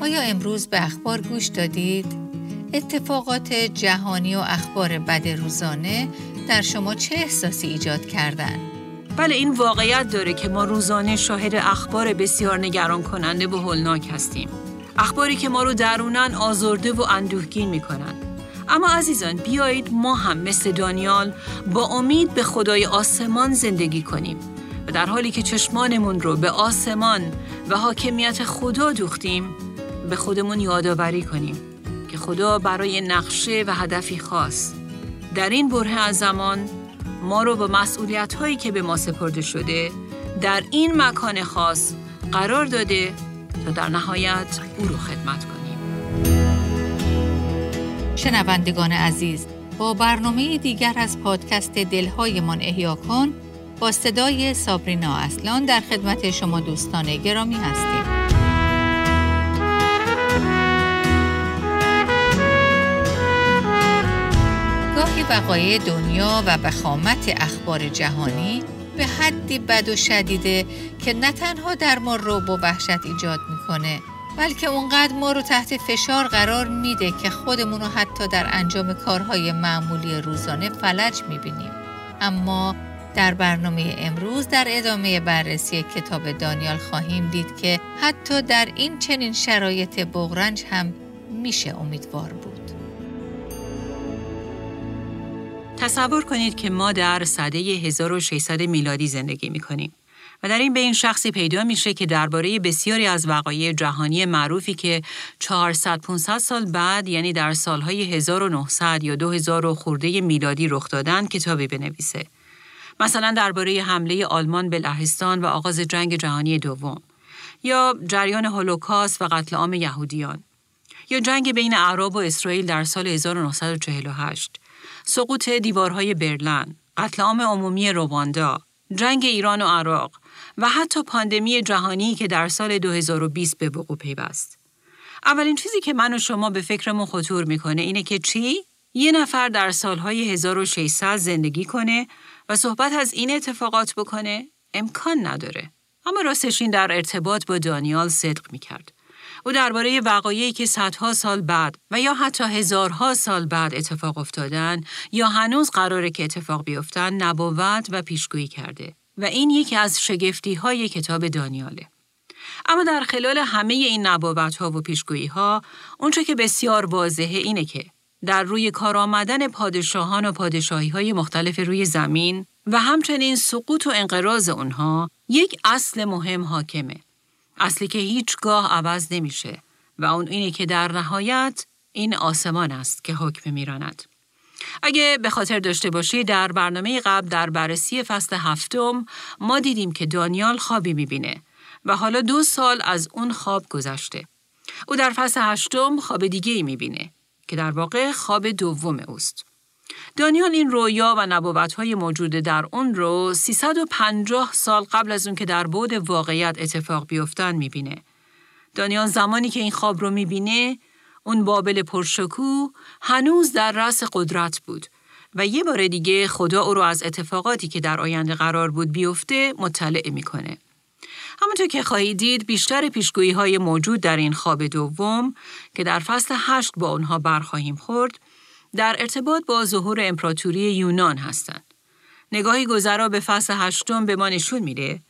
آیا امروز به اخبار گوش دادید؟ اتفاقات جهانی و اخبار بد روزانه در شما چه احساسی ایجاد کردن؟ بله این واقعیت داره که ما روزانه شاهد اخبار بسیار نگران کننده و هولناک هستیم. اخباری که ما رو درونن آزرده و اندوهگین می‌کنن. اما عزیزان بیایید ما هم مثل دانیال با امید به خدای آسمان زندگی کنیم و در حالی که چشمانمون رو به آسمان و حاکمیت خدا دوختیم به خودمون یادآوری کنیم که خدا برای نقشه و هدفی خاص در این بره از زمان ما رو به مسئولیت هایی که به ما سپرده شده در این مکان خاص قرار داده تا در نهایت او رو خدمت کنیم. شنوندگان عزیز با برنامه دیگر از پادکست دلهایمان احیا کن با صدای سابرینا اصلان در خدمت شما دوستان گرامی هستیم. گاهی وقایع دنیا و بخامت اخبار جهانی به حدی بد و شدیده که نه تنها در ما رو و وحشت ایجاد می‌کنه بلکه اونقدر ما رو تحت فشار قرار میده که خودمون رو حتی در انجام کارهای معمولی روزانه فلج می‌بینیم. اما در برنامه امروز در ادامه بررسی کتاب دانیال خواهیم دید که حتی در این چنین شرایط بغرنج هم میشه امیدوار بود. تصور کنید که ما در سده 1600 میلادی زندگی می کنیم. و در این بین شخصی پیدا میشه که درباره بسیاری از وقایع جهانی معروفی که 400 500 سال بعد یعنی در سالهای 1900 یا 2000 خورده میلادی رخ دادن کتابی بنویسه. مثلا درباره حمله آلمان به لهستان و آغاز جنگ جهانی دوم یا جریان هولوکاست و قتل عام یهودیان یا جنگ بین عرب و اسرائیل در سال 1948 سقوط دیوارهای برلن، قتل عام عمومی رواندا، جنگ ایران و عراق و حتی پاندمی جهانی که در سال 2020 به وقوع پیوست. اولین چیزی که من و شما به فکرمون خطور می‌کنه اینه که چی؟ یه نفر در سالهای 1600 زندگی کنه و صحبت از این اتفاقات بکنه امکان نداره. اما راستش این در ارتباط با دانیال صدق می‌کرد. او درباره وقایعی که صدها سال بعد و یا حتی هزارها سال بعد اتفاق افتادن یا هنوز قراره که اتفاق بیفتن نبوت و پیشگویی کرده و این یکی از شگفتی های کتاب دانیاله. اما در خلال همه این نبوت ها و پیشگویی ها اونچه که بسیار واضحه اینه که در روی کار آمدن پادشاهان و پادشاهی های مختلف روی زمین و همچنین سقوط و انقراض اونها یک اصل مهم حاکمه اصلی که هیچگاه عوض نمیشه و اون اینه که در نهایت این آسمان است که حکم میراند. اگه به خاطر داشته باشی در برنامه قبل در بررسی فصل هفتم ما دیدیم که دانیال خوابی می‌بینه و حالا دو سال از اون خواب گذشته. او در فصل هشتم خواب دیگه ای می‌بینه که در واقع خواب دوم اوست. دانیال این رویا و نبوت‌های موجود در اون رو 350 سال قبل از اون که در بود واقعیت اتفاق بیفتن می‌بینه. دانیال زمانی که این خواب رو می‌بینه اون بابل پرشکو هنوز در رأس قدرت بود و یه بار دیگه خدا او رو از اتفاقاتی که در آینده قرار بود بیفته مطلع می‌کنه. همونطور که خواهید دید بیشتر پیشگویی های موجود در این خواب دوم که در فصل هشت با اونها برخواهیم خورد در ارتباط با ظهور امپراتوری یونان هستند. نگاهی گذرا به فصل هشتم به ما نشون میده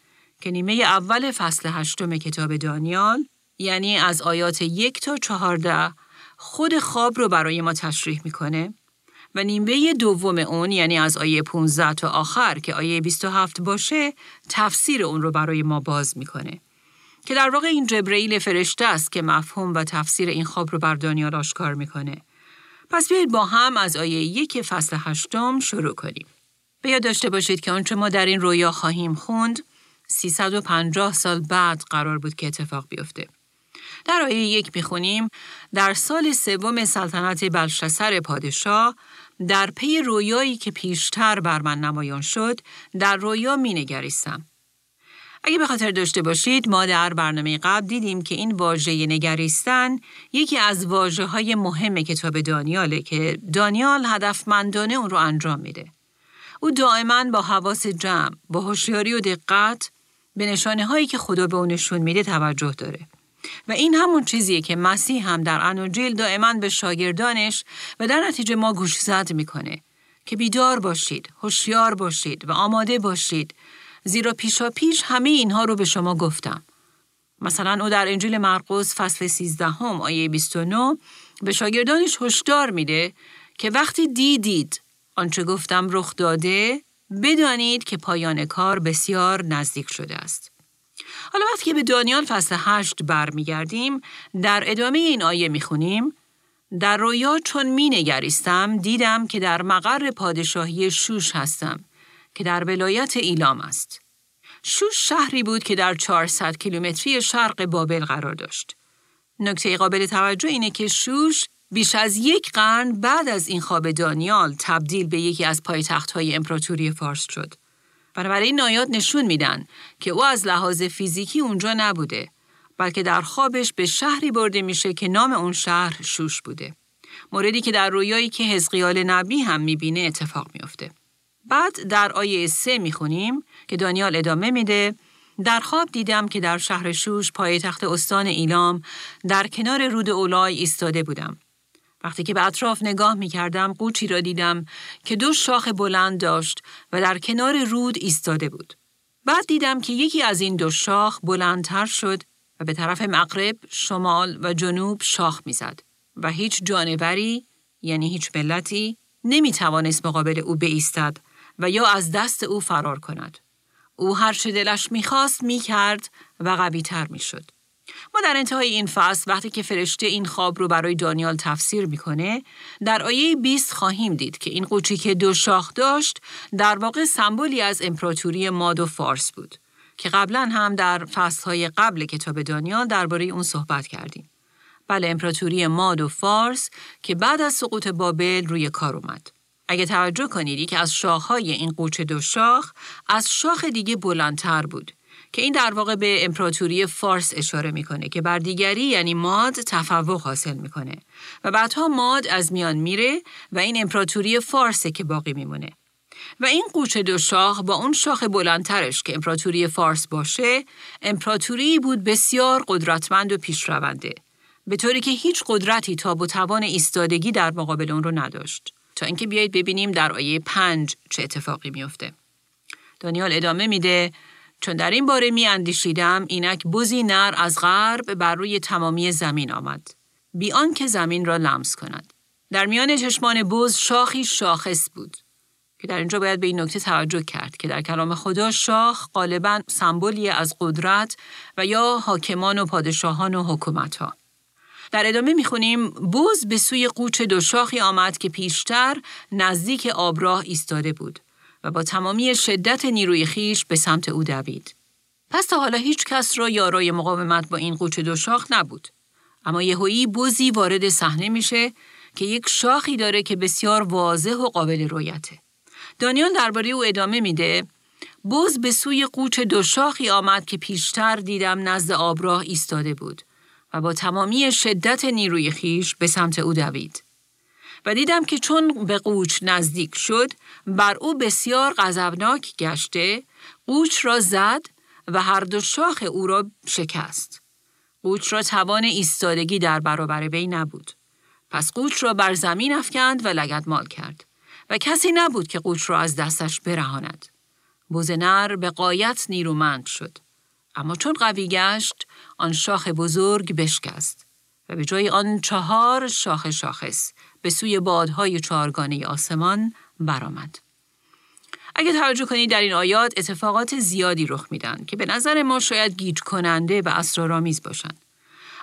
که نیمه اول فصل هشتم کتاب دانیال یعنی از آیات یک تا چهارده خود خواب رو برای ما تشریح می‌کنه و نیمه دوم اون یعنی از آیه 15 تا آخر که آیه 27 باشه تفسیر اون رو برای ما باز می‌کنه که در واقع این جبرئیل فرشته است که مفهوم و تفسیر این خواب رو بر دانیال آشکار می‌کنه پس بیایید با هم از آیه یک فصل هشتم شروع کنیم. به یاد داشته باشید که آنچه ما در این رویا خواهیم خوند 350 سال بعد قرار بود که اتفاق بیفته. در آیه یک می‌خونیم در سال سوم سلطنت بلشسر پادشاه در پی رویایی که پیشتر بر من نمایان شد در رویا می نگریستم. اگه به خاطر داشته باشید ما در برنامه قبل دیدیم که این واژه نگریستن یکی از واجه های مهم کتاب دانیاله که دانیال هدفمندانه اون رو انجام میده. او دائما با حواس جمع، با هوشیاری و دقت به نشانه هایی که خدا به اون نشون میده توجه داره. و این همون چیزیه که مسیح هم در انوجیل دائما به شاگردانش و در نتیجه ما گوش زد می‌کنه که بیدار باشید، هوشیار باشید و آماده باشید زیرا پیشا پیش همه اینها رو به شما گفتم. مثلا او در انجیل مرقس فصل 13 هم آیه 29 به شاگردانش هشدار میده که وقتی دیدید آنچه گفتم رخ داده بدانید که پایان کار بسیار نزدیک شده است. حالا وقتی که به دانیال فصل هشت برمیگردیم در ادامه این آیه می‌خونیم در رویا چون می نگریستم دیدم که در مقر پادشاهی شوش هستم که در ولایت ایلام است. شوش شهری بود که در 400 کیلومتری شرق بابل قرار داشت. نکته قابل توجه اینه که شوش بیش از یک قرن بعد از این خواب دانیال تبدیل به یکی از های امپراتوری فارس شد. بنابراین آیات نشون میدن که او از لحاظ فیزیکی اونجا نبوده بلکه در خوابش به شهری برده میشه که نام اون شهر شوش بوده. موردی که در رویایی که حزقیال نبی هم می‌بینه اتفاق میافته. بعد در آیه سه می‌خونیم که دانیال ادامه میده در خواب دیدم که در شهر شوش پایتخت استان ایلام در کنار رود اولای ایستاده بودم. وقتی که به اطراف نگاه می کردم قوچی را دیدم که دو شاخ بلند داشت و در کنار رود ایستاده بود. بعد دیدم که یکی از این دو شاخ بلندتر شد و به طرف مغرب، شمال و جنوب شاخ می‌زد و هیچ جانوری یعنی هیچ ملتی نمی توانست مقابل او بایستد و یا از دست او فرار کند. او هر چه دلش می‌خواست می‌کرد و قوی تر می‌شد. ما در انتهای این فصل وقتی که فرشته این خواب رو برای دانیال تفسیر می‌کنه در آیه 20 خواهیم دید که این قوچی که دو شاخ داشت در واقع سمبولی از امپراتوری ماد و فارس بود که قبلا هم در فصلهای قبل کتاب دانیال درباره اون صحبت کردیم. بله امپراتوری ماد و فارس که بعد از سقوط بابل روی کار اومد. اگه توجه کنید که از شاخهای این قوچ دو شاخ از شاخ دیگه بلندتر بود که این در واقع به امپراتوری فارس اشاره می‌کنه که بر دیگری یعنی ماد تفوق حاصل می‌کنه و بعدها ماد از میان میره و این امپراتوری فارسه که باقی میمونه. و این قوچ دو شاخ با اون شاخ بلندترش که امپراتوری فارس باشه امپراتوری بود بسیار قدرتمند و پیشرونده به طوری که هیچ قدرتی تا و توان ایستادگی در مقابل اون رو نداشت. تا اینکه بیایید ببینیم در آیه پنج چه اتفاقی میفته دانیال ادامه میده چون در این باره می اندیشیدم اینک بزی نر از غرب بر روی تمامی زمین آمد. بیان که زمین را لمس کند. در میان چشمان بز شاخی شاخص بود. که در اینجا باید به این نکته توجه کرد که در کلام خدا شاخ غالبا سمبولی از قدرت و یا حاکمان و پادشاهان و حکومت ها. در ادامه می‌خونیم بز به سوی قوچ دو شاخی آمد که پیشتر نزدیک آبراه ایستاده بود. و با تمامی شدت نیروی خیش به سمت او دوید. پس تا حالا هیچ کس را یارای مقاومت با این قوچ دو شاخ نبود. اما یهویی بوزی وارد صحنه میشه که یک شاخی داره که بسیار واضح و قابل رویته. دانیال درباره او ادامه میده بز به سوی قوچ دو شاخی آمد که پیشتر دیدم نزد آبراه ایستاده بود و با تمامی شدت نیروی خیش به سمت او دوید. و دیدم که چون به قوچ نزدیک شد بر او بسیار غضبناک گشته قوچ را زد و هر دو شاخ او را شکست. قوچ را توان ایستادگی در برابر وی نبود. پس قوچ را بر زمین افکند و مال کرد. و کسی نبود که قوچ را از دستش برهاند. بوزنر به قایت نیرومند شد. اما چون قوی گشت آن شاخ بزرگ بشکست و به جای آن چهار شاخ شاخص به سوی بادهای چهارگانه آسمان برآمد. اگه توجه کنید در این آیات اتفاقات زیادی رخ میدن که به نظر ما شاید گیج کننده و اسرارآمیز باشند.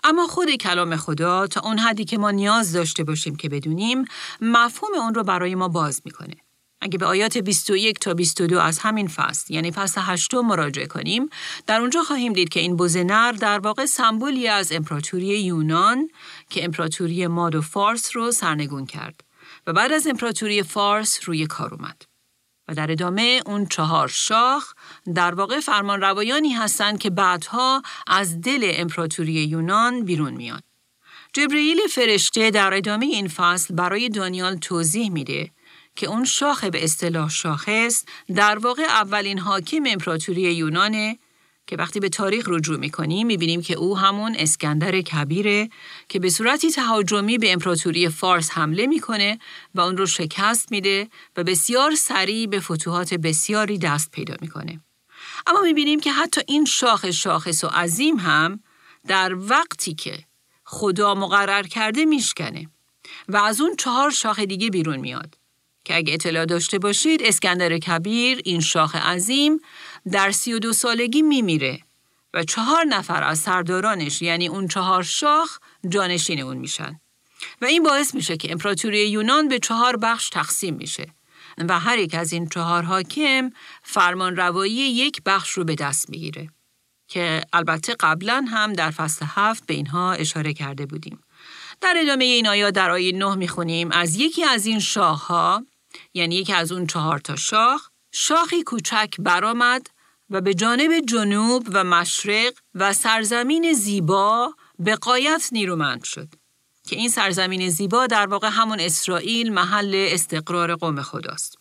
اما خود کلام خدا تا اون حدی که ما نیاز داشته باشیم که بدونیم مفهوم اون رو برای ما باز می‌کنه. اگه به آیات 21 تا 22 از همین فصل یعنی فصل هشتم مراجعه کنیم در اونجا خواهیم دید که این بزنر در واقع سمبولی از امپراتوری یونان که امپراتوری ماد و فارس رو سرنگون کرد و بعد از امپراتوری فارس روی کار اومد. و در ادامه اون چهار شاخ در واقع فرمان روایانی هستند که بعدها از دل امپراتوری یونان بیرون میان. جبرئیل فرشته در ادامه این فصل برای دانیال توضیح میده که اون شاخ به اصطلاح شاخص در واقع اولین حاکم امپراتوری یونانه که وقتی به تاریخ رجوع می‌کنیم می‌بینیم که او همون اسکندر کبیره که به صورتی تهاجمی به امپراتوری فارس حمله می‌کنه و اون رو شکست میده و بسیار سریع به فتوحات بسیاری دست پیدا می‌کنه. اما می‌بینیم که حتی این شاخ شاخص و عظیم هم در وقتی که خدا مقرر کرده میشکنه و از اون چهار شاخ دیگه بیرون میاد که اگه اطلاع داشته باشید اسکندر کبیر این شاخ عظیم در سی و دو سالگی میمیره و چهار نفر از سردارانش یعنی اون چهار شاخ جانشین اون میشن و این باعث میشه که امپراتوری یونان به چهار بخش تقسیم میشه و هر یک از این چهار حاکم فرمان روایی یک بخش رو به دست می‌گیره که البته قبلا هم در فصل هفت به اینها اشاره کرده بودیم. در ادامه این آیات در آیه نه می‌خونیم از یکی از این ها یعنی یکی از اون چهار تا شاخ شاخی کوچک برآمد و به جانب جنوب و مشرق و سرزمین زیبا به قایت نیرومند شد که این سرزمین زیبا در واقع همون اسرائیل محل استقرار قوم خداست.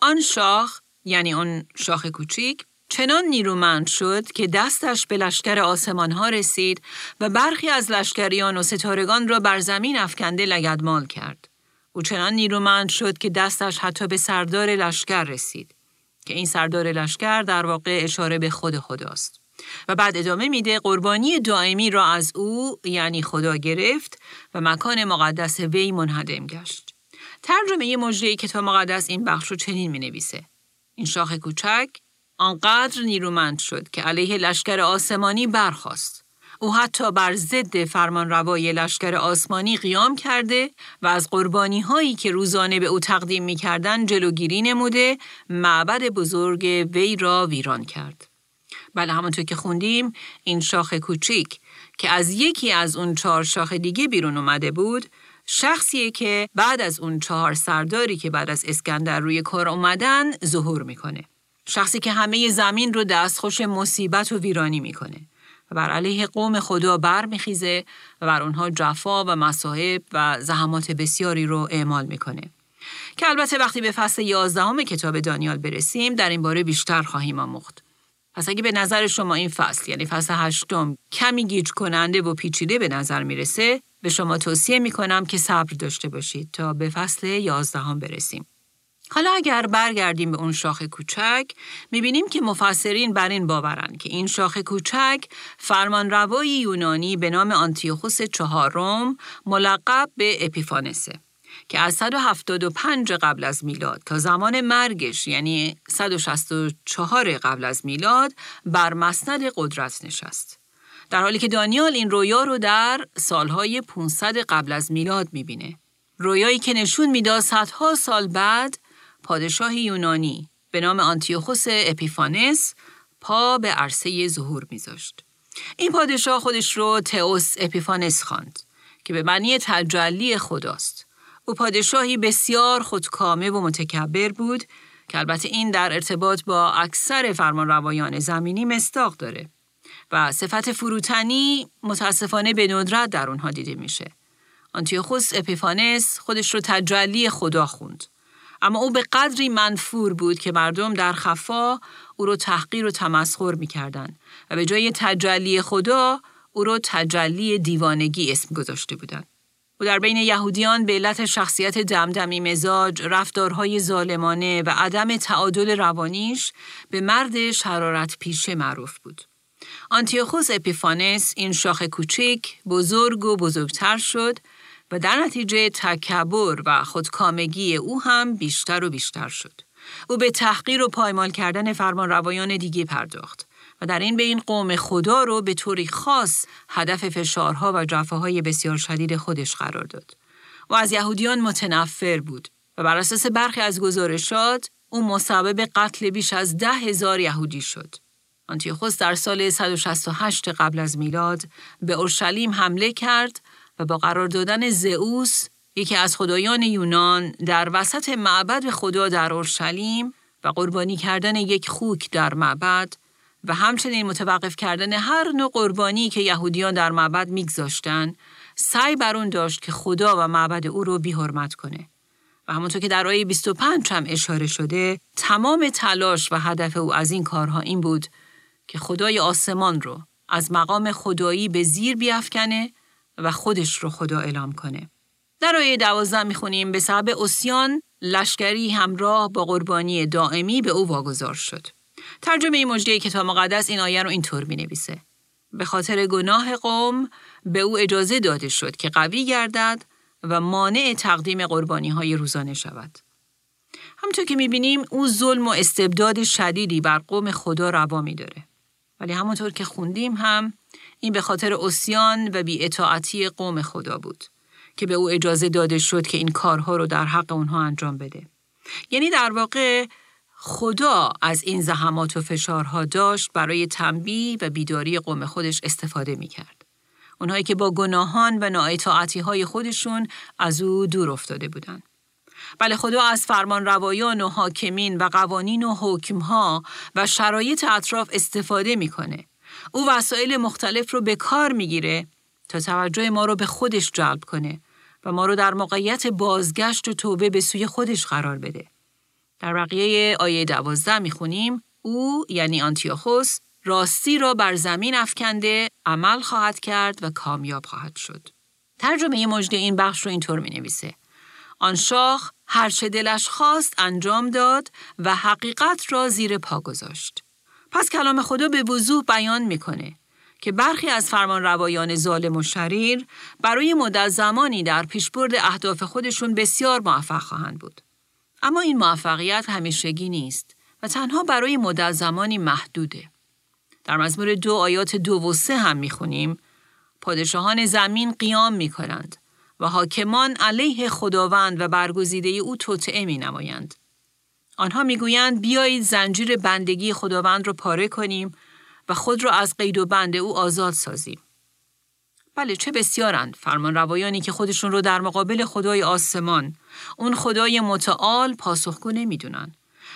آن شاخ یعنی اون شاخ کوچیک چنان نیرومند شد که دستش به لشکر آسمان ها رسید و برخی از لشکریان و ستارگان را بر زمین افکنده لگدمال کرد. او چنان نیرومند شد که دستش حتی به سردار لشکر رسید. که این سردار لشکر در واقع اشاره به خود خداست. و بعد ادامه میده قربانی دائمی را از او یعنی خدا گرفت و مکان مقدس وی منهدم گشت. ترجمه مجری کتاب مقدس این بخش رو چنین می نویسه. این شاخ کوچک آنقدر نیرومند شد که علیه لشکر آسمانی برخاست. او حتی بر ضد فرمان روای لشکر آسمانی قیام کرده و از قربانی هایی که روزانه به او تقدیم می کردن جلوگیری نموده معبد بزرگ وی را ویران کرد. بله همونطور که خوندیم این شاخ کوچیک که از یکی از اون چهار شاخ دیگه بیرون اومده بود شخصیه که بعد از اون چهار سرداری که بعد از اسکندر روی کار اومدن ظهور می‌کنه. شخصی که همه زمین رو دستخوش مصیبت و ویرانی می‌کنه و بر علیه قوم خدا بر میخیزه و بر اونها جفا و مصاحب و زحمات بسیاری رو اعمال می‌کنه. که البته وقتی به فصل یازدهم کتاب دانیال برسیم در این باره بیشتر خواهیم آموخت. پس اگه به نظر شما این فصل یعنی فصل هشتم کمی گیج کننده و پیچیده به نظر می‌رسه به شما توصیه می‌کنم که صبر داشته باشید تا به فصل یازدهم برسیم. حالا اگر برگردیم به اون شاخ کوچک می‌بینیم که مفسرین بر این باورن که این شاخ کوچک فرمانروای یونانی به نام آنتیوخوس چهارم ملقب به اپیفانسه که از 175 قبل از میلاد تا زمان مرگش یعنی 164 قبل از میلاد بر مسند قدرت نشست. در حالی که دانیال این رویا رو در سالهای 500 قبل از میلاد می‌بینه. رویایی که نشون می‌داد صدها سال بعد پادشاه یونانی به نام آنتیوخوس اپیفانس پا به عرصه ظهور میذاشت. این پادشاه خودش رو تئوس اپیفانس خواند که به معنی تجلی خداست. او پادشاهی بسیار خودکامه و متکبر بود که البته این در ارتباط با اکثر فرمانروایان زمینی مصداق داره و صفت فروتنی متاسفانه به ندرت در اونها دیده میشه. آنتیوخوس اپیفانس خودش رو تجلی خدا خوند. اما او به قدری منفور بود که مردم در خفا او رو تحقیر و تمسخر می‌کردند و به جای تجلی خدا او رو تجلی دیوانگی اسم گذاشته بودند. او در بین یهودیان به علت شخصیت دمدمی مزاج، رفتارهای ظالمانه و عدم تعادل روانیش به مرد شرارت پیشه معروف بود. آنتیوخوس اپیفانس این شاخ کوچک بزرگ و بزرگتر شد و در نتیجه تکبر و خودکامگی او هم بیشتر و بیشتر شد. او به تحقیر و پایمال کردن فرمان روایان دیگه پرداخت و در این بین قوم خدا رو به طوری خاص هدف فشارها و جفاهای بسیار شدید خودش قرار داد. و از یهودیان متنفر بود و بر اساس برخی از گزارشات او مسبب قتل بیش از ده هزار یهودی شد. آنتیوخوس در سال 168 قبل از میلاد به اورشلیم حمله کرد و با قرار دادن زئوس یکی از خدایان یونان در وسط معبد خدا در اورشلیم و قربانی کردن یک خوک در معبد و همچنین متوقف کردن هر نوع قربانی که یهودیان در معبد میگذاشتن سعی بر اون داشت که خدا و معبد او رو بیحرمت کنه. و همونطور که در آیه 25 هم اشاره شده تمام تلاش و هدف او از این کارها این بود که خدای آسمان رو از مقام خدایی به زیر بیافکنه و خودش رو خدا اعلام کنه. در آیه دوازده می‌خونیم به سبب اسیان لشکری همراه با قربانی دائمی به او واگذار شد. ترجمه مجده کتاب مقدس این آیه رو اینطور می نویسه. به خاطر گناه قوم به او اجازه داده شد که قوی گردد و مانع تقدیم قربانی های روزانه شود. همطور که می‌بینیم او ظلم و استبداد شدیدی بر قوم خدا روا می داره. ولی همونطور که خوندیم هم این به خاطر اسیان و بیاطاعتی قوم خدا بود که به او اجازه داده شد که این کارها رو در حق اونها انجام بده. یعنی در واقع خدا از این زحمات و فشارها داشت برای تنبیه و بیداری قوم خودش استفاده می کرد. اونهایی که با گناهان و ناعتاعتی های خودشون از او دور افتاده بودند. بله خدا از فرمان روایان و حاکمین و قوانین و حکمها و شرایط اطراف استفاده می‌کنه. او وسایل مختلف رو به کار می‌گیره تا توجه ما رو به خودش جلب کنه و ما رو در موقعیت بازگشت و توبه به سوی خودش قرار بده. در بقیه آیه دوازده می‌خونیم او یعنی آنتیاخوس راستی را بر زمین افکنده عمل خواهد کرد و کامیاب خواهد شد. ترجمه مجده این بخش رو اینطور می نویسه. آن شاخ هرچه دلش خواست انجام داد و حقیقت را زیر پا گذاشت. پس کلام خدا به وضوح بیان می‌کنه که برخی از فرمان روایان ظالم و شریر برای مدت زمانی در پیشبرد اهداف خودشون بسیار موفق خواهند بود. اما این موفقیت همیشگی نیست و تنها برای مدت زمانی محدوده. در مزمور دو آیات دو و سه هم می‌خونیم پادشاهان زمین قیام می کنند و حاکمان علیه خداوند و برگزیده او توطعه می نمایند. آنها می‌گویند بیایید زنجیر بندگی خداوند را پاره کنیم و خود را از قید و بند او آزاد سازیم. بله چه بسیارند فرمان روایانی که خودشون رو در مقابل خدای آسمان اون خدای متعال پاسخگو نمی‌دونن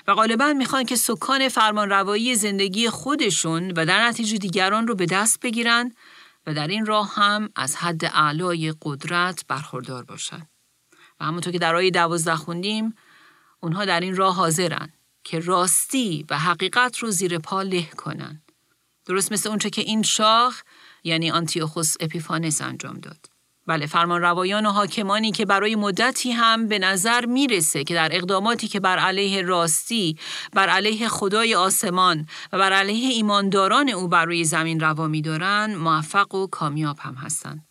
و غالبا می‌خوان که سکان فرمان روایی زندگی خودشون و در نتیجه دیگران رو به دست بگیرن و در این راه هم از حد اعلای قدرت برخوردار باشند. و همونطور که در آیه دوازده خوندیم اونها در این راه حاضرن که راستی و حقیقت رو زیر پا له کنن. درست مثل اونچه که این شاخ یعنی آنتیوخوس اپیفانس انجام داد. بله فرمان روایان و حاکمانی که برای مدتی هم به نظر می‌رسه که در اقداماتی که بر علیه راستی، بر علیه خدای آسمان و بر علیه ایمانداران او بر روی زمین روا میدارن موفق و کامیاب هم هستند.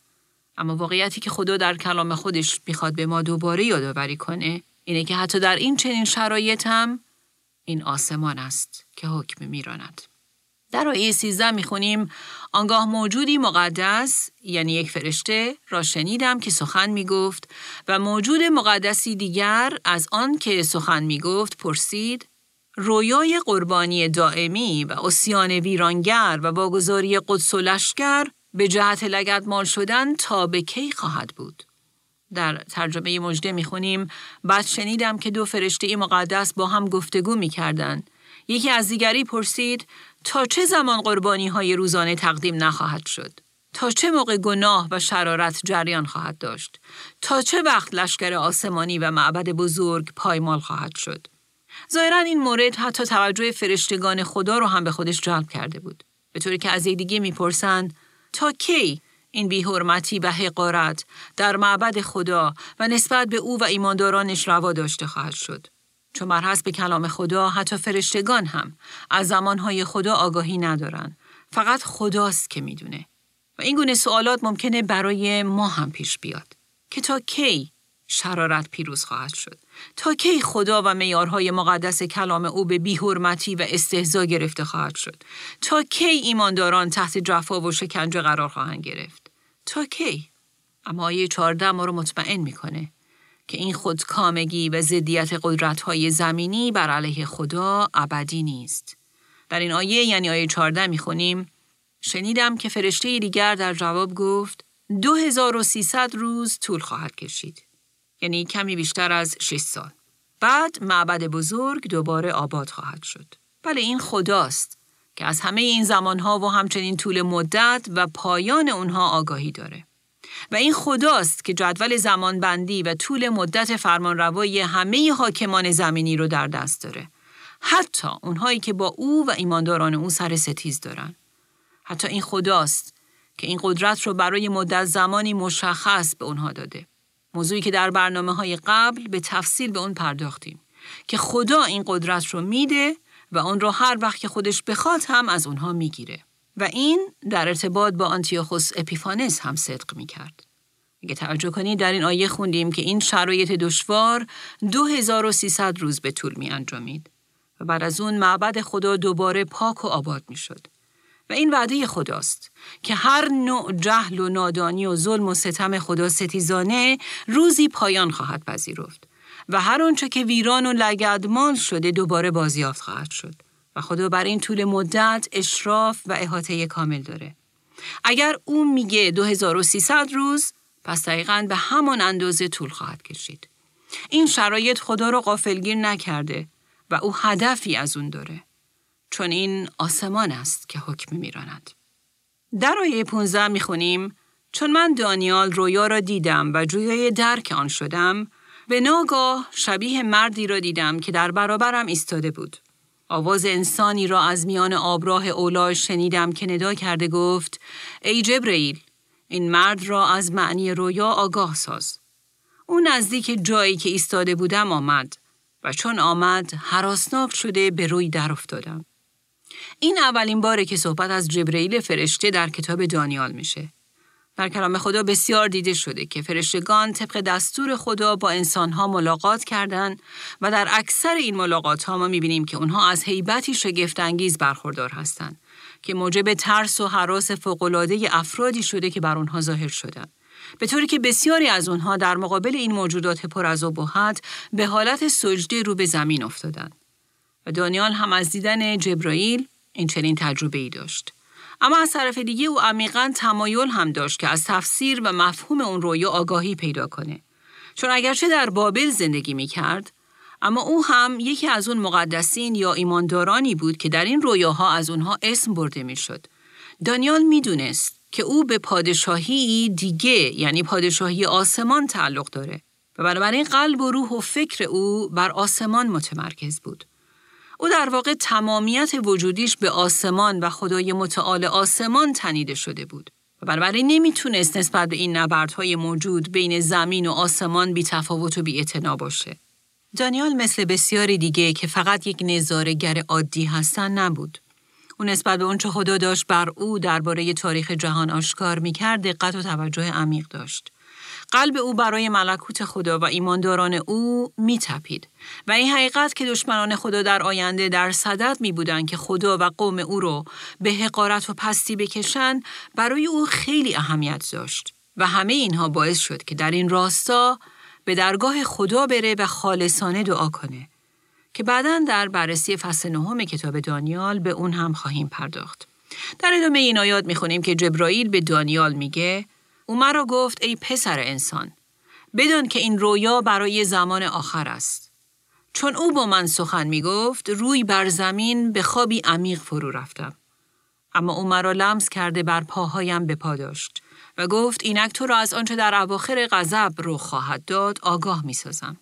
اما واقعیتی که خدا در کلام خودش می‌خواد به ما دوباره یادآوری کنه اینه که حتی در این چنین شرایط هم این آسمان است که حکم میراند. در آیه 13 می‌خونیم آنگاه موجودی مقدس یعنی یک فرشته را شنیدم که سخن می‌گفت و موجود مقدسی دیگر از آن که سخن می‌گفت پرسید رویای قربانی دائمی و اسیان ویرانگر و واگذاری قدس و لشکر به جهت لگت مال شدن تا به کی خواهد بود در ترجمه مجده می‌خونیم بعد شنیدم که دو فرشته مقدس با هم گفتگو می‌کردند یکی از دیگری پرسید تا چه زمان قربانی های روزانه تقدیم نخواهد شد؟ تا چه موقع گناه و شرارت جریان خواهد داشت؟ تا چه وقت لشکر آسمانی و معبد بزرگ پایمال خواهد شد؟ ظاهرا این مورد حتی توجه فرشتگان خدا رو هم به خودش جلب کرده بود. به طوری که از دیگه می‌پرسند تا کی این بیحرمتی و حقارت در معبد خدا و نسبت به او و ایماندارانش روا داشته خواهد شد. چون بر به کلام خدا حتی فرشتگان هم از زمانهای خدا آگاهی ندارن. فقط خداست که می‌دونه. و این گونه سوالات ممکنه برای ما هم پیش بیاد. که تا کی شرارت پیروز خواهد شد؟ تا کی خدا و میارهای مقدس کلام او به بیحرمتی و استهزا گرفته خواهد شد؟ تا کی ایمانداران تحت جفا و شکنجه قرار خواهند گرفت؟ تا کی؟ اما آیه 14 ما رو مطمئن می‌کنه که این خودکامگی و ضدیت قدرت‌های زمینی بر علیه خدا ابدی نیست. در این آیه یعنی آیه 14 می‌خونیم شنیدم که فرشته دیگر در جواب گفت 2300 روز طول خواهد کشید. یعنی کمی بیشتر از 6 سال. بعد معبد بزرگ دوباره آباد خواهد شد. بله این خداست که از همه این زمانها و همچنین طول مدت و پایان اونها آگاهی داره. و این خداست که جدول زمانبندی و طول مدت فرمانروایی همه حاکمان زمینی رو در دست داره. حتی اونهایی که با او و ایمانداران او سر ستیز دارن. حتی این خداست که این قدرت رو برای مدت زمانی مشخص به اونها داده. موضوعی که در برنامه های قبل به تفصیل به اون پرداختیم که خدا این قدرت رو میده و اون رو هر وقت که خودش بخواد هم از اونها می‌گیره و این در ارتباط با آنتیوخوس اپیفانس هم صدق می‌کرد. اگه توجه کنید در این آیه خوندیم که این شرایط دشوار 2300 روز به طول می انجامید و بعد از اون معبد خدا دوباره پاک و آباد می شد. و این وعده خداست که هر نوع جهل و نادانی و ظلم و ستم خدا ستیزانه روزی پایان خواهد پذیرفت و هر آنچه که ویران و لگدمال شده دوباره بازیافت خواهد شد و خدا بر این طول مدت اشراف و احاطه کامل داره. اگر او میگه 2300 روز پس دقیقا به همان اندازه طول خواهد کشید. این شرایط خدا را غافلگیر نکرده و او هدفی از اون داره. چون این آسمان است که حکم میراند. در آیه 15 می‌خونیم چون من دانیال رویا را دیدم و جویای درک آن شدم به ناگاه شبیه مردی را دیدم که در برابرم ایستاده بود. آواز انسانی را از میان آبراه اولاش شنیدم که ندا کرده گفت ای جبرئیل این مرد را از معنی رویا آگاه ساز. او نزدیک جایی که ایستاده بودم آمد و چون آمد حراسناک شده به روی در افتادم. این اولین باره که صحبت از جبرئیل فرشته در کتاب دانیال میشه. در کلام خدا بسیار دیده شده که فرشتگان طبق دستور خدا با انسانها ملاقات کردند و در اکثر این ملاقات ها ما می‌بینیم که اونها از حیبتی شگفتانگیز برخوردار هستند که موجب ترس و حراس فوقالعاده افرادی شده که بر اونها ظاهر شدند. به طوری که بسیاری از اونها در مقابل این موجودات پر از ابهت به حالت سجده رو به زمین افتادند. و دانیال هم از دیدن جبرائیل این چنین تجربه ای داشت. اما از طرف دیگه او عمیقا تمایل هم داشت که از تفسیر و مفهوم اون رویا آگاهی پیدا کنه. چون اگرچه در بابل زندگی می کرد، اما او هم یکی از اون مقدسین یا ایماندارانی بود که در این رویاها از اونها اسم برده می شد. دانیال می دونست که او به پادشاهی دیگه یعنی پادشاهی آسمان تعلق داره و بنابراین قلب و روح و فکر او بر آسمان متمرکز بود. او در واقع تمامیت وجودیش به آسمان و خدای متعال آسمان تنیده شده بود. و بنابراین نمی‌تونست نسبت به این نبردهای موجود بین زمین و آسمان بی تفاوت و بی باشه. دانیال مثل بسیاری دیگه که فقط یک نظارگر عادی هستن نبود. او نسبت به اونچه خدا داشت بر او درباره تاریخ جهان آشکار می‌کرد دقت و توجه عمیق داشت. قلب او برای ملکوت خدا و ایمانداران او میتپید. و این حقیقت که دشمنان خدا در آینده در صدد می بودن که خدا و قوم او رو به حقارت و پستی بکشن برای او خیلی اهمیت داشت. و همه اینها باعث شد که در این راستا به درگاه خدا بره و خالصانه دعا کنه. که بعدا در بررسی فصل نهم کتاب دانیال به اون هم خواهیم پرداخت. در ادامه این آیات می‌خونیم که جبرائیل به دانیال میگه او مرا گفت ای پسر انسان بدون که این رویا برای زمان آخر است. چون او با من سخن می گفت روی بر زمین به خوابی عمیق فرو رفتم. اما او مرا لمس کرده بر پاهایم به پا داشت و گفت اینک تو را از آنچه در اواخر غضب رو خواهد داد آگاه می سازم.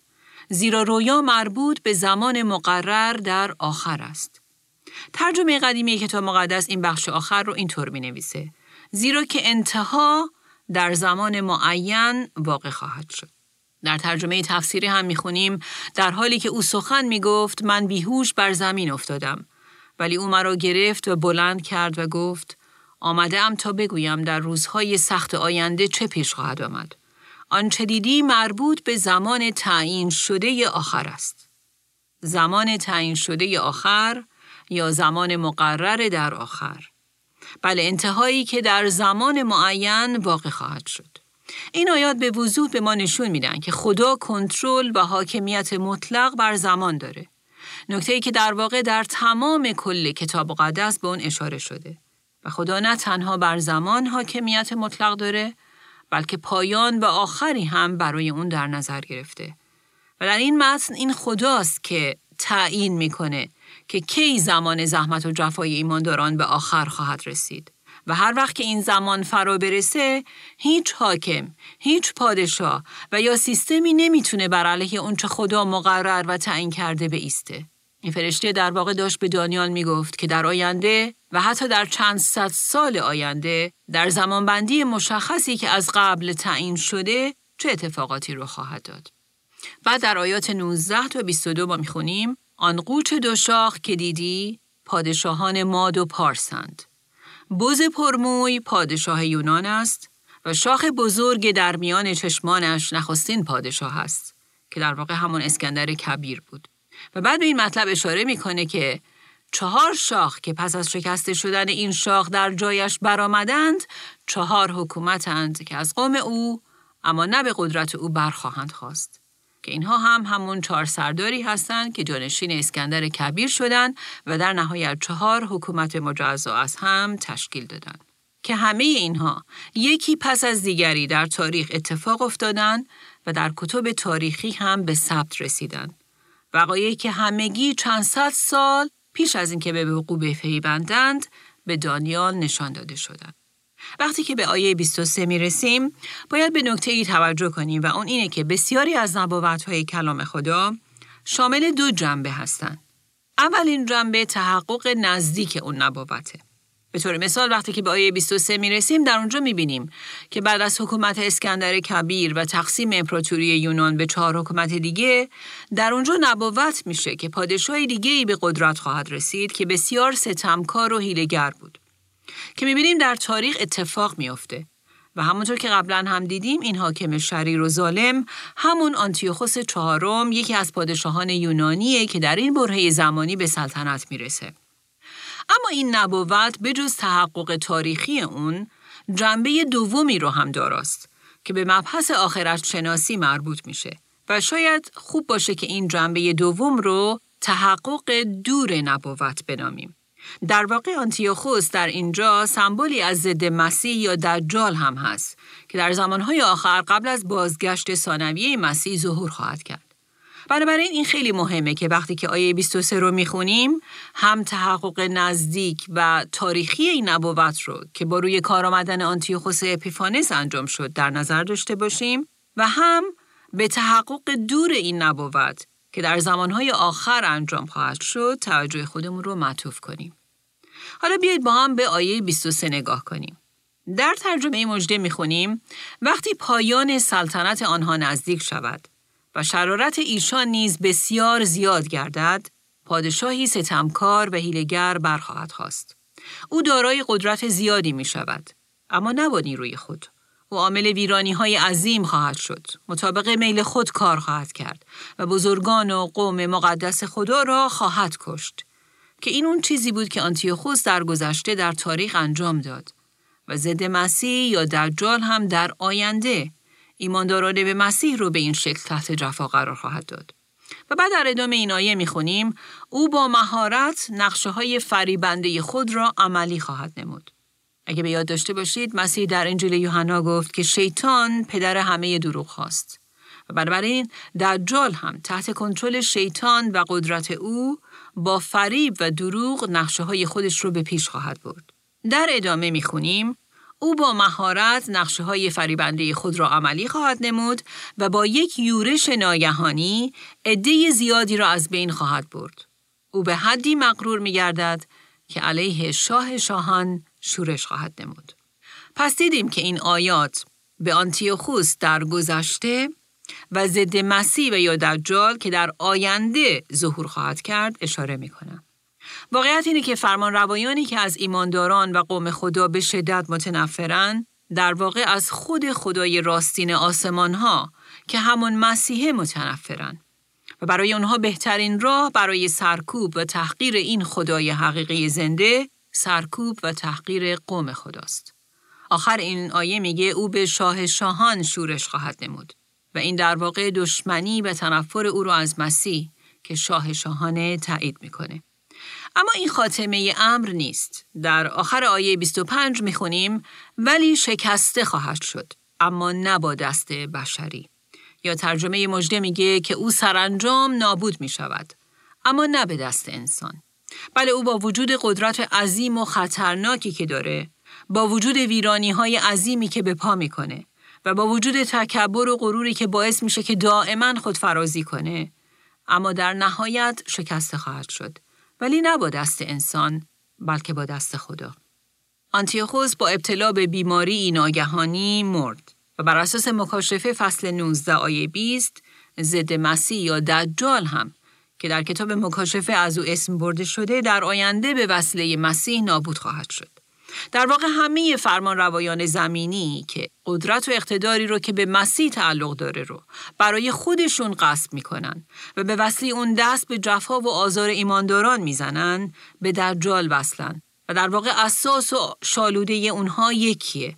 زیرا رویا مربوط به زمان مقرر در آخر است. ترجمه قدیمی کتاب مقدس این بخش آخر رو اینطور می نویسه. زیرا که انتها در زمان معین واقع خواهد شد. در ترجمه تفسیری هم می‌خونیم در حالی که او سخن می‌گفت من بیهوش بر زمین افتادم ولی او مرا گرفت و بلند کرد و گفت آمده ام تا بگویم در روزهای سخت آینده چه پیش خواهد آمد. آنچه دیدی مربوط به زمان تعیین شده آخر است. زمان تعیین شده آخر یا زمان مقرر در آخر. بله انتهایی که در زمان معین واقع خواهد شد. این آیات به وضوح به ما نشون میدن که خدا کنترل و حاکمیت مطلق بر زمان داره. نکته ای که در واقع در تمام کل کتاب مقدس به اون اشاره شده. و خدا نه تنها بر زمان حاکمیت مطلق داره بلکه پایان و آخری هم برای اون در نظر گرفته. و در این متن این خداست که تعیین می‌کنه که کی زمان زحمت و جفای ایمانداران به آخر خواهد رسید و هر وقت که این زمان فرا برسه هیچ حاکم، هیچ پادشاه و یا سیستمی نمی‌تونه بر علیه اونچه خدا مقرر و تعیین کرده بیسته. این فرشته در واقع داشت به دانیال می گفت که در آینده و حتی در چند صد سال آینده در زمانبندی مشخصی که از قبل تعیین شده چه اتفاقاتی رو خواهد داد. بعد در آیات 19 تا 22 ما می‌خونیم آن دو شاخ که دیدی پادشاهان ماد و پارسند. بز پرموی پادشاه یونان است و شاخ بزرگ در میان چشمانش نخستین پادشاه است که در واقع همون اسکندر کبیر بود. و بعد به این مطلب اشاره می‌کنه که چهار شاخ که پس از شکسته شدن این شاخ در جایش برآمدند چهار حکومتند که از قوم او اما نه به قدرت او برخواهند خواست که اینها هم همون چهار سرداری هستند که جانشین اسکندر کبیر شدند و در نهایت چهار حکومت مجزا از هم تشکیل دادند که همه اینها یکی پس از دیگری در تاریخ اتفاق افتادند و در کتب تاریخی هم به ثبت رسیدند وقایعی که همگی چند صد سال پیش از اینکه به وقوع بپیوندند به دانیال نشان داده شدند. وقتی که به آیه 23 می رسیم، باید به نکته ای توجه کنیم و اون اینه که بسیاری از نبوت های کلام خدا شامل دو جنبه هستند. اولین جنبه تحقق نزدیک اون نبوته. به طور مثال وقتی که به آیه 23 می رسیم در اونجا می بینیم که بعد از حکومت اسکندر کبیر و تقسیم امپراتوری یونان به چهار حکومت دیگه در اونجا نبوت میشه که پادشاه دیگه ای به قدرت خواهد رسید که بسیار ستمکار و هیلگر بود که می بینیم در تاریخ اتفاق میافته و همونطور که قبلا هم دیدیم این حاکم شریر و ظالم همون آنتیوخوس چهارم یکی از پادشاهان یونانیه که در این برهه زمانی به سلطنت می‌رسه. اما این نبوت به جز تحقق تاریخی اون جنبه دومی رو هم داراست که به مبحث آخرت شناسی مربوط میشه و شاید خوب باشه که این جنبه دوم رو تحقق دور نبوت بنامیم. در واقع آنتیوخوس در اینجا سمبولی از ضد مسیح یا دجال هم هست که در زمانهای آخر قبل از بازگشت ثانویه مسیح ظهور خواهد کرد. بنابراین این خیلی مهمه که وقتی که آیه 23 رو می‌خونیم هم تحقق نزدیک و تاریخی این نبوت رو که با روی کار آمدن آنتیوخوس اپیفانس انجام شد در نظر داشته باشیم و هم به تحقق دور این نبوت که در زمانهای آخر انجام خواهد شد توجه خودمون رو معطوف کنیم. حالا بیایید با هم به آیه 23 نگاه کنیم. در ترجمه مجده می‌خونیم وقتی پایان سلطنت آنها نزدیک شود و شرارت ایشان نیز بسیار زیاد گردد، پادشاهی ستمکار و هیلگر برخواهد خواست. او دارای قدرت زیادی می شود، اما نه با نیروی خود. او عامل ویرانی های عظیم خواهد شد، مطابق میل خود کار خواهد کرد و بزرگان و قوم مقدس خدا را خواهد کشت. که این اون چیزی بود که آنتیوخوس در گذشته در تاریخ انجام داد و ضد مسیح یا دجال هم در آینده ایمانداران به مسیح رو به این شکل تحت جفا قرار خواهد داد. و بعد در ادامه این آیه می‌خونیم او با مهارت نقشه های فریبنده خود را عملی خواهد نمود. اگه به یاد داشته باشید مسیح در انجیل یوحنا گفت که شیطان پدر همه دروغ خواست. و بنابراین دجال هم تحت کنترل شیطان و قدرت او با فریب و دروغ نقشه های خودش رو به پیش خواهد برد. در ادامه می‌خونیم او با مهارت نقشه های فریبنده خود را عملی خواهد نمود و با یک یورش ناگهانی عده زیادی را از بین خواهد برد. او به حدی مقرور می گردد که علیه شاه شاهان شورش خواهد نمود. پس دیدیم که این آیات به آنتیوخوس در گذشته و ضد مسیح و یا دجال که در آینده ظهور خواهد کرد اشاره می کنم. واقعیت اینه که فرمان روایانی که از ایمانداران و قوم خدا به شدت متنفرن در واقع از خود خدای راستین آسمان ها که همون مسیح متنفرن و برای اونها بهترین راه برای سرکوب و تحقیر این خدای حقیقی زنده سرکوب و تحقیر قوم خداست. آخر این آیه میگه او به شاه شاهان شورش خواهد نمود و این در واقع دشمنی و تنفر او را از مسیح که شاه شاهانه تایید می‌کنه. اما این خاتمه امر نیست. در آخر آیه 25 می‌خونیم ولی شکسته خواهد شد اما نه با دست بشری. یا ترجمه مجده میگه که او سرانجام نابود می شود اما نه به دست انسان. بله او با وجود قدرت عظیم و خطرناکی که داره با وجود ویرانی های عظیمی که به پا می‌کنه و با وجود تکبر و غروری که باعث میشه که دائما خود فرازی کنه اما در نهایت شکسته خواهد شد. ولی نه با دست انسان بلکه با دست خدا. آنتیوخوس با ابتلا به بیماری ناگهانی مرد و بر اساس مکاشفه فصل 19 آیه 20 ضد مسیح یا دجال هم که در کتاب مکاشفه از او اسم برده شده در آینده به وسیله مسیح نابود خواهد شد. در واقع همه فرمان روایان زمینی که قدرت و اقتداری رو که به مسیح تعلق داره رو برای خودشون قصد می‌کنن و به وسیله اون دست به جفا و آزار ایمانداران می‌زنن به دجال وصلن و در واقع اساس و شالوده اونها یکیه.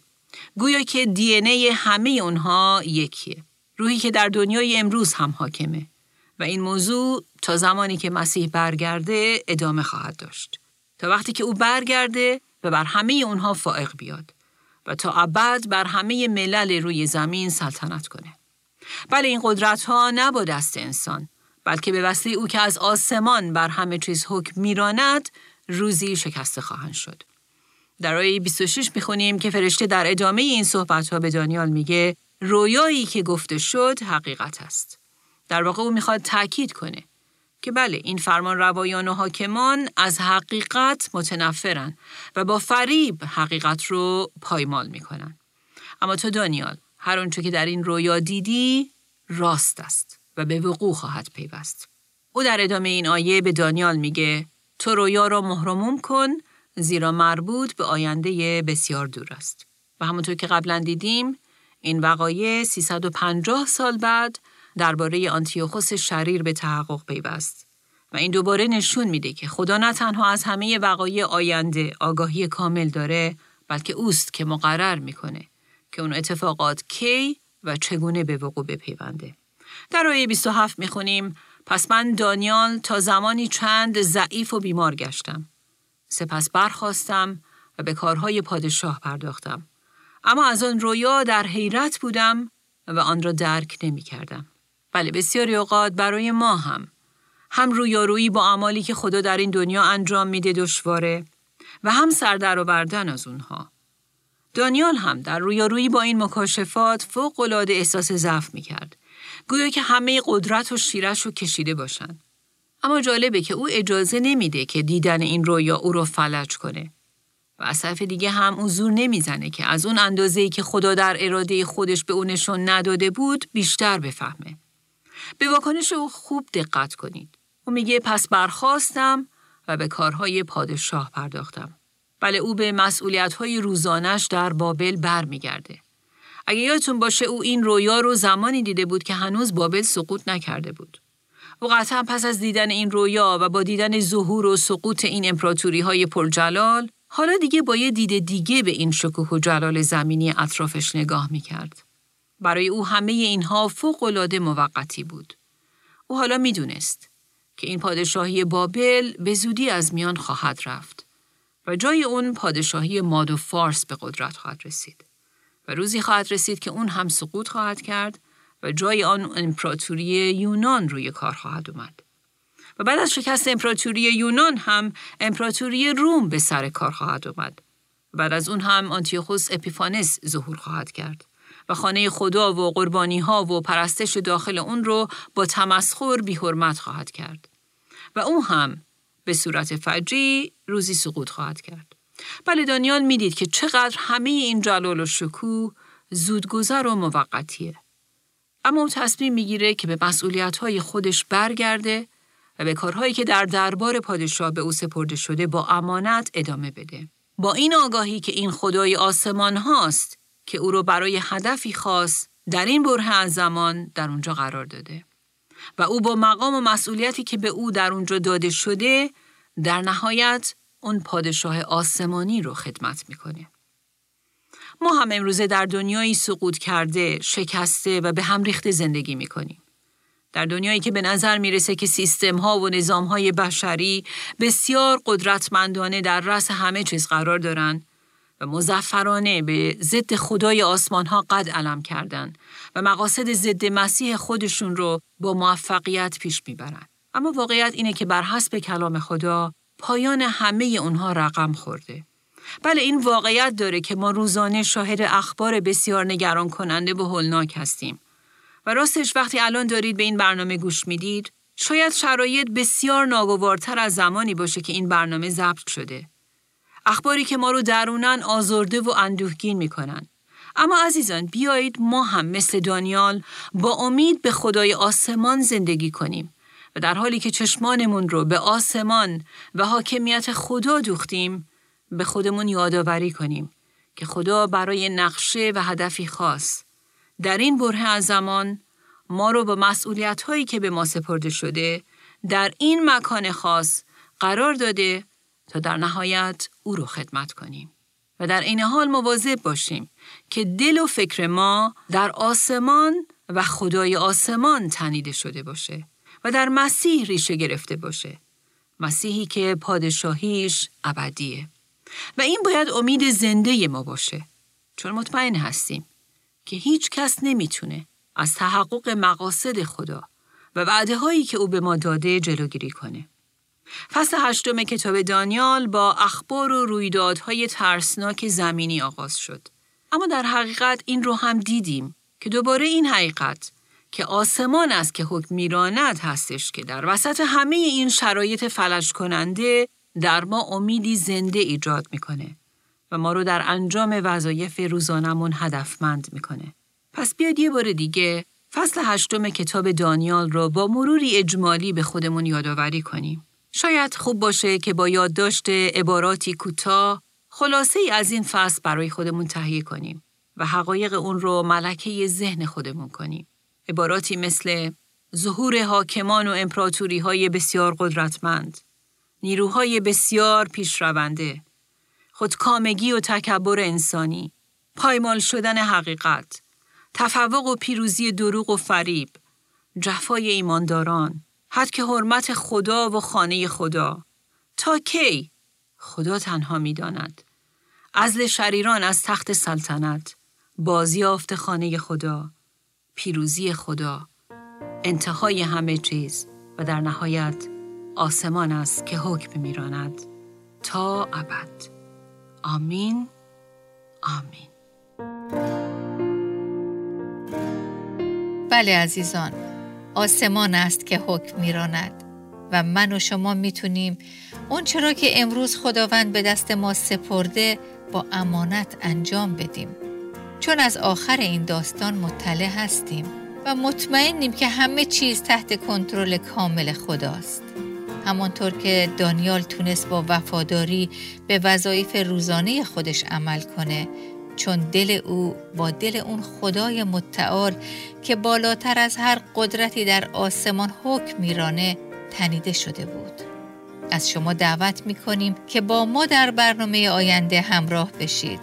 گویا که دی ای همه اونها یکیه. روحی که در دنیای امروز هم حاکمه و این موضوع تا زمانی که مسیح برگرده ادامه خواهد داشت. تا وقتی که او برگرده و بر همه اونها فائق بیاد و تا ابد بر همه ملل روی زمین سلطنت کنه. بله این قدرت ها نه با دست انسان بلکه به وسیله او که از آسمان بر همه چیز حکم میراند روزی شکسته خواهند شد. در آیه 26 می‌خونیم که فرشته در ادامه این صحبت ها به دانیال میگه رویایی که گفته شد حقیقت است. در واقع او می‌خواد تاکید کنه که بله این فرمان روایان و حاکمان از حقیقت متنفرن و با فریب حقیقت رو پایمال می‌کنن. اما تو دانیال هر آنچه که در این رویا دیدی راست است و به وقوع خواهد پیوست. او در ادامه این آیه به دانیال میگه تو رویا را مهرموم کن زیرا مربوط به آینده بسیار دور است. و همونطور که قبلا دیدیم این وقایع 350 سال بعد درباره آنتیوخوس شریر به تحقق پیوست و این دوباره نشون میده که خدا نه تنها از همه وقایع آینده آگاهی کامل داره بلکه اوست که مقرر می‌کنه که اون اتفاقات کی و چگونه به وقوع بپیونده. در آیه 27 می‌خونیم پس من دانیال تا زمانی چند ضعیف و بیمار گشتم. سپس برخواستم و به کارهای پادشاه پرداختم. اما از آن رویا در حیرت بودم و آن را درک نمی کردم. بله بسیاری اوقات برای ما هم هم رویارویی با اعمالی که خدا در این دنیا انجام میده دشواره و هم سردر و بردن از اونها. دانیال هم در رویارویی با این مکاشفات فوق العاده احساس ضعف می‌کرد. گویا که همه قدرت و شیرش رو کشیده باشند. اما جالبه که او اجازه نمیده که دیدن این رویا او رو فلج کنه. و از طرف دیگه هم او زور نمی‌زنه که از اون اندازه‌ای که خدا در اراده خودش به او نشون نداده بود بیشتر بفهمه. به واکنش او خوب دقت کنید. او میگه پس برخواستم و به کارهای پادشاه پرداختم. بله او به مسئولیت‌های روزانش در بابل برمیگرده. اگه یادتون باشه او این رویا رو زمانی دیده بود که هنوز بابل سقوط نکرده بود. او قطعا پس از دیدن این رویا و با دیدن ظهور و سقوط این امپراتوری های پرجلال حالا دیگه با یه دید دیگه به این شکوه و جلال زمینی اطرافش نگاه می‌کرد. برای او همه اینها فوق العاده موقتی بود. او حالا می‌دونست که این پادشاهی بابل به زودی از میان خواهد رفت و جای اون پادشاهی ماد و فارس به قدرت خواهد رسید. و روزی خواهد رسید که اون هم سقوط خواهد کرد و جای آن امپراتوری یونان روی کار خواهد اومد. و بعد از شکست امپراتوری یونان هم امپراتوری روم به سر کار خواهد اومد. بعد از اون هم آنتیوخوس اپیفانس ظهور خواهد کرد و خانه خدا و قربانی ها و پرستش داخل اون رو با تمسخر بی حرمت خواهد کرد. و او هم به صورت فجی روزی سقوط خواهد کرد. بله دانیال می‌دید که چقدر همه این جلال و شکوه زودگذر و موقتیه. اما او تصمیم می‌گیره که به مسئولیت های خودش برگرده و به کارهایی که در دربار پادشاه به او سپرده شده با امانت ادامه بده. با این آگاهی که این خدای آسمان هاست که او رو برای هدفی خاص در این بره از زمان در اونجا قرار داده. و او با مقام و مسئولیتی که به او در اونجا داده شده در نهایت اون پادشاه آسمانی رو خدمت می‌کنه. ما هم امروزه در دنیایی سقوط کرده، شکسته و به هم ریخته زندگی می‌کنیم. در دنیایی که به نظر می‌رسه که سیستم ها و نظام های بشری بسیار قدرتمندانه در رأس همه چیز قرار دارند و مزفرانه به ضد خدای آسمان ها قد علم کردن و مقاصد ضد مسیح خودشون رو با موفقیت پیش می‌برن. اما واقعیت اینه که بر حسب کلام خدا پایان همه اونها رقم خورده. بله این واقعیت داره که ما روزانه شاهد اخبار بسیار نگران کننده و هولناک هستیم و راستش وقتی الان دارید به این برنامه گوش می‌دید شاید شرایط بسیار ناگوارتر از زمانی باشه که این برنامه ضبط شده. اخباری که ما رو درونن آزرده و اندوهگین می‌کنن. اما عزیزان بیایید ما هم مثل دانیال با امید به خدای آسمان زندگی کنیم و در حالی که چشمانمون رو به آسمان و حاکمیت خدا دوختیم به خودمون یادآوری کنیم که خدا برای نقشه و هدفی خاص در این بره از زمان ما رو با مسئولیت هایی که به ما سپرده شده در این مکان خاص قرار داده تا در نهایت او رو خدمت کنیم. و در این حال مواظب باشیم که دل و فکر ما در آسمان و خدای آسمان تنیده شده باشه و در مسیح ریشه گرفته باشه. مسیحی که پادشاهیش ابدیه. و این باید امید زنده ما باشه. چون مطمئن هستیم که هیچ کس نمی‌تونه از تحقق مقاصد خدا و وعده هایی که او به ما داده جلوگیری کنه. فصل هشتم کتاب دانیال با اخبار و رویدادهای ترسناک زمینی آغاز شد. اما در حقیقت این رو هم دیدیم که دوباره این حقیقت که آسمان است که حکم میراند هستش که در وسط همه این شرایط فلج کننده در ما امیدی زنده ایجاد می‌کنه و ما رو در انجام وظایف روزانمون هدفمند می‌کنه. پس بیاد یه بار دیگه فصل هشتم کتاب دانیال رو با مروری اجمالی به خودمون یادآوری کنیم. شاید خوب باشه که با یادداشت عباراتی کوتاه خلاصه ای از این فصل برای خودمون تهیه کنیم و حقایق اون رو ملکه ذهن خودمون کنیم. عباراتی مثل ظهور حاکمان و امپراتوری های بسیار قدرتمند، نیروهای بسیار پیشرونده، خودکامگی و تکبر انسانی، پایمال شدن حقیقت، تفوق و پیروزی دروغ و فریب، جفای ایمانداران، حد که حرمت خدا و خانه خدا. تا کی؟ خدا تنها می‌داند. ازل شریران از تخت سلطنت، بازیافت خانه خدا، پیروزی خدا، انتهای همه چیز و در نهایت آسمان است که حکم میراند تا ابد. آمین آمین بله عزیزان آسمان است که حکم میراند و من و شما می‌تونیم اون چرا که امروز خداوند به دست ما سپرده با امانت انجام بدیم. چون از آخر این داستان مطلع هستیم و مطمئنیم که همه چیز تحت کنترل کامل خداست. همانطور که دانیال تونست با وفاداری به وظایف روزانه خودش عمل کنه چون دل او با دل اون خدای متعال که بالاتر از هر قدرتی در آسمان حکم میرانه تنیده شده بود. از شما دعوت می کنیم که با ما در برنامه آینده همراه بشید.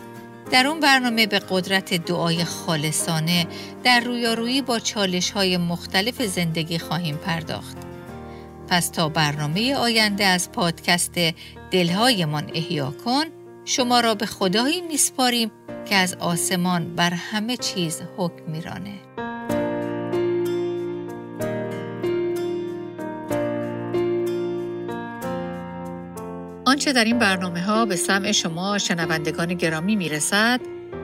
در اون برنامه به قدرت دعای خالصانه در رویارویی با چالش های مختلف زندگی خواهیم پرداخت. پس تا برنامه آینده از پادکست دلهایمان احیا کن شما را به خدایی میسپاریم که از آسمان بر همه چیز حکم میرانه. آنچه در این برنامه ها به سمع شما شنوندگان گرامی می‌رسد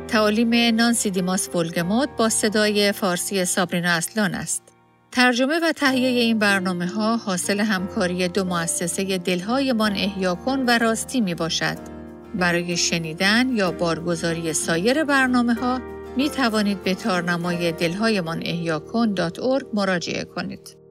تعالیم نانسی دیماس ولگموت با صدای فارسی سابرینا اصلان است. ترجمه و تهیه این برنامه ها حاصل همکاری دو مؤسسه دلهایمان احیا کن و راستی می باشد. برای شنیدن یا بارگزاری سایر برنامه ها می توانید به تارنمای دلهایمان احیا مراجعه کنید.